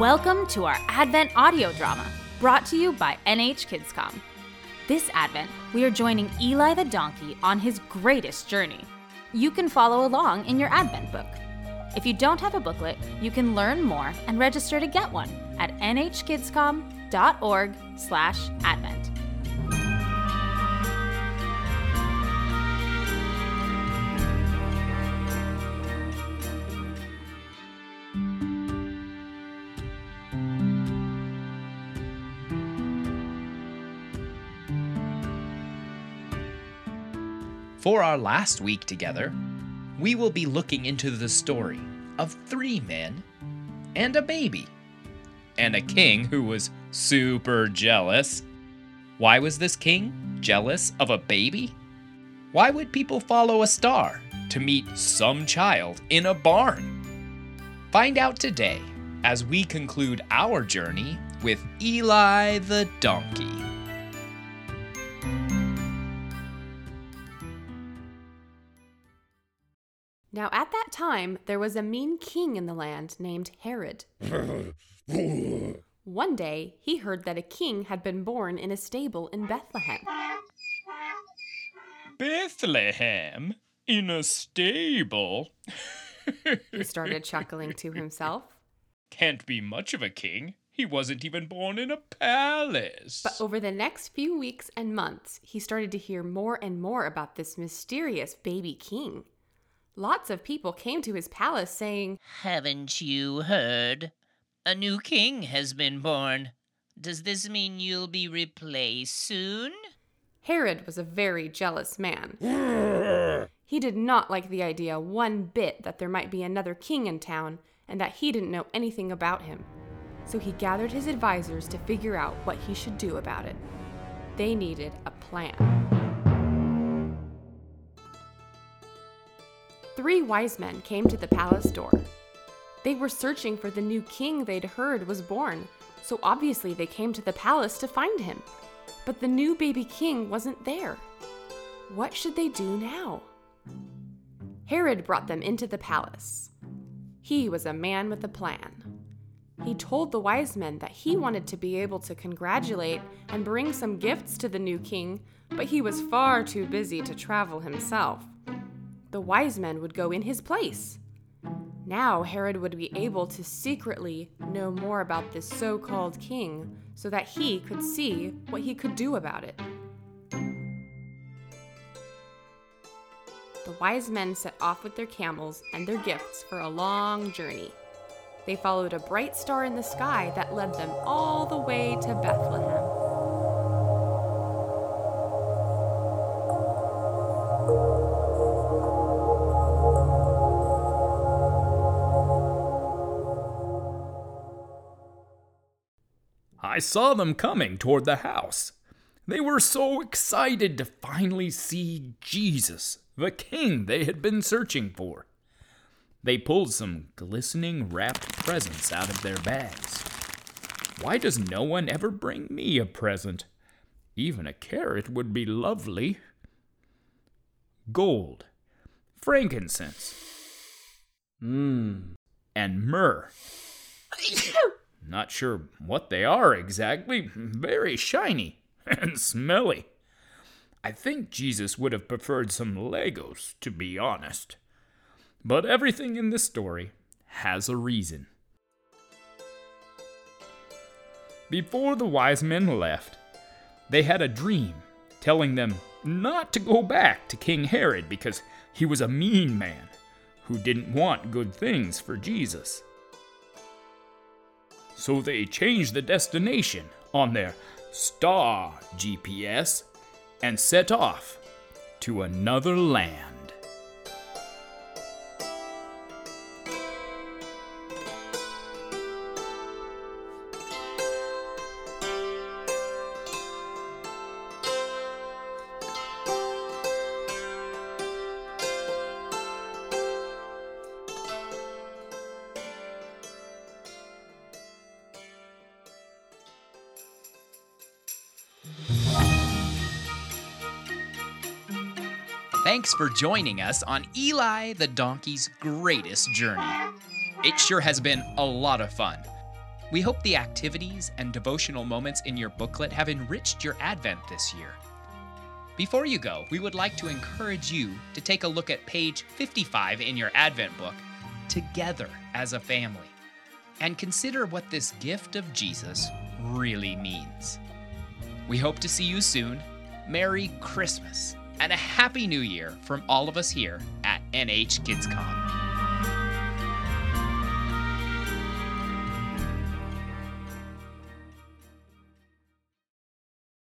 Welcome to our Advent audio drama, brought to you by NH KidsCom. This Advent, we are joining Eli the donkey on his greatest journey. You can follow along in your Advent book. If you don't have a booklet, you can learn more and register to get one at nhkidscom.org/advent. For our last week together, we will be looking into the story of three men and a baby, and a king who was super jealous. Why was this king jealous of a baby? Why would people follow a star to meet some child in a barn? Find out today as we conclude our journey with Eli the donkey. Now at that time there was a mean king in the land named Herod. One day he heard that a king had been born in a stable in Bethlehem. Bethlehem? In a stable? He started chuckling to himself. Can't be much of a king. He wasn't even born in a palace. But over the next few weeks and months, he started to hear more and more about this mysterious baby king. Lots of people came to his palace saying, Haven't you heard? A new king has been born. Does this mean you'll be replaced soon? Herod was a very jealous man. he did not like the idea one bit that there might be another king in town and that he didn't know anything about him. So he gathered his advisors to figure out what he should do about it. They needed a plan. Three wise men came to the palace door. They were searching for the new king they'd heard was born, so obviously they came to the palace to find him. But the new baby king wasn't there. What should they do now? Herod brought them into the palace. He was a man with a plan. He told the wise men that he wanted to be able to congratulate and bring some gifts to the new king, but he was far too busy to travel himself. The wise men would go in his place. Now Herod would be able to secretly know more about this so called king so that he could see what he could do about it. The wise men set off with their camels and their gifts for a long journey. They followed a bright star in the sky that led them all the way to Bethlehem. I saw them coming toward the house. They were so excited to finally see Jesus, the king they had been searching for. They pulled some glistening wrapped presents out of their bags. Why does no one ever bring me a present? Even a carrot would be lovely. Gold, frankincense, mmm, and myrrh. Not sure what they are exactly. Very shiny and smelly. I think Jesus would have preferred some Legos, to be honest. But everything in this story has a reason. Before the wise men left, they had a dream telling them not to go back to King Herod because he was a mean man who didn't want good things for Jesus. So they changed the destination on their star GPS and set off to another land. Thanks for joining us on Eli the Donkey's greatest journey. It sure has been a lot of fun. We hope the activities and devotional moments in your booklet have enriched your Advent this year. Before you go, we would like to encourage you to take a look at page 55 in your Advent book, Together as a Family, and consider what this gift of Jesus really means. We hope to see you soon. Merry Christmas and a Happy New Year from all of us here at NH KidsCom.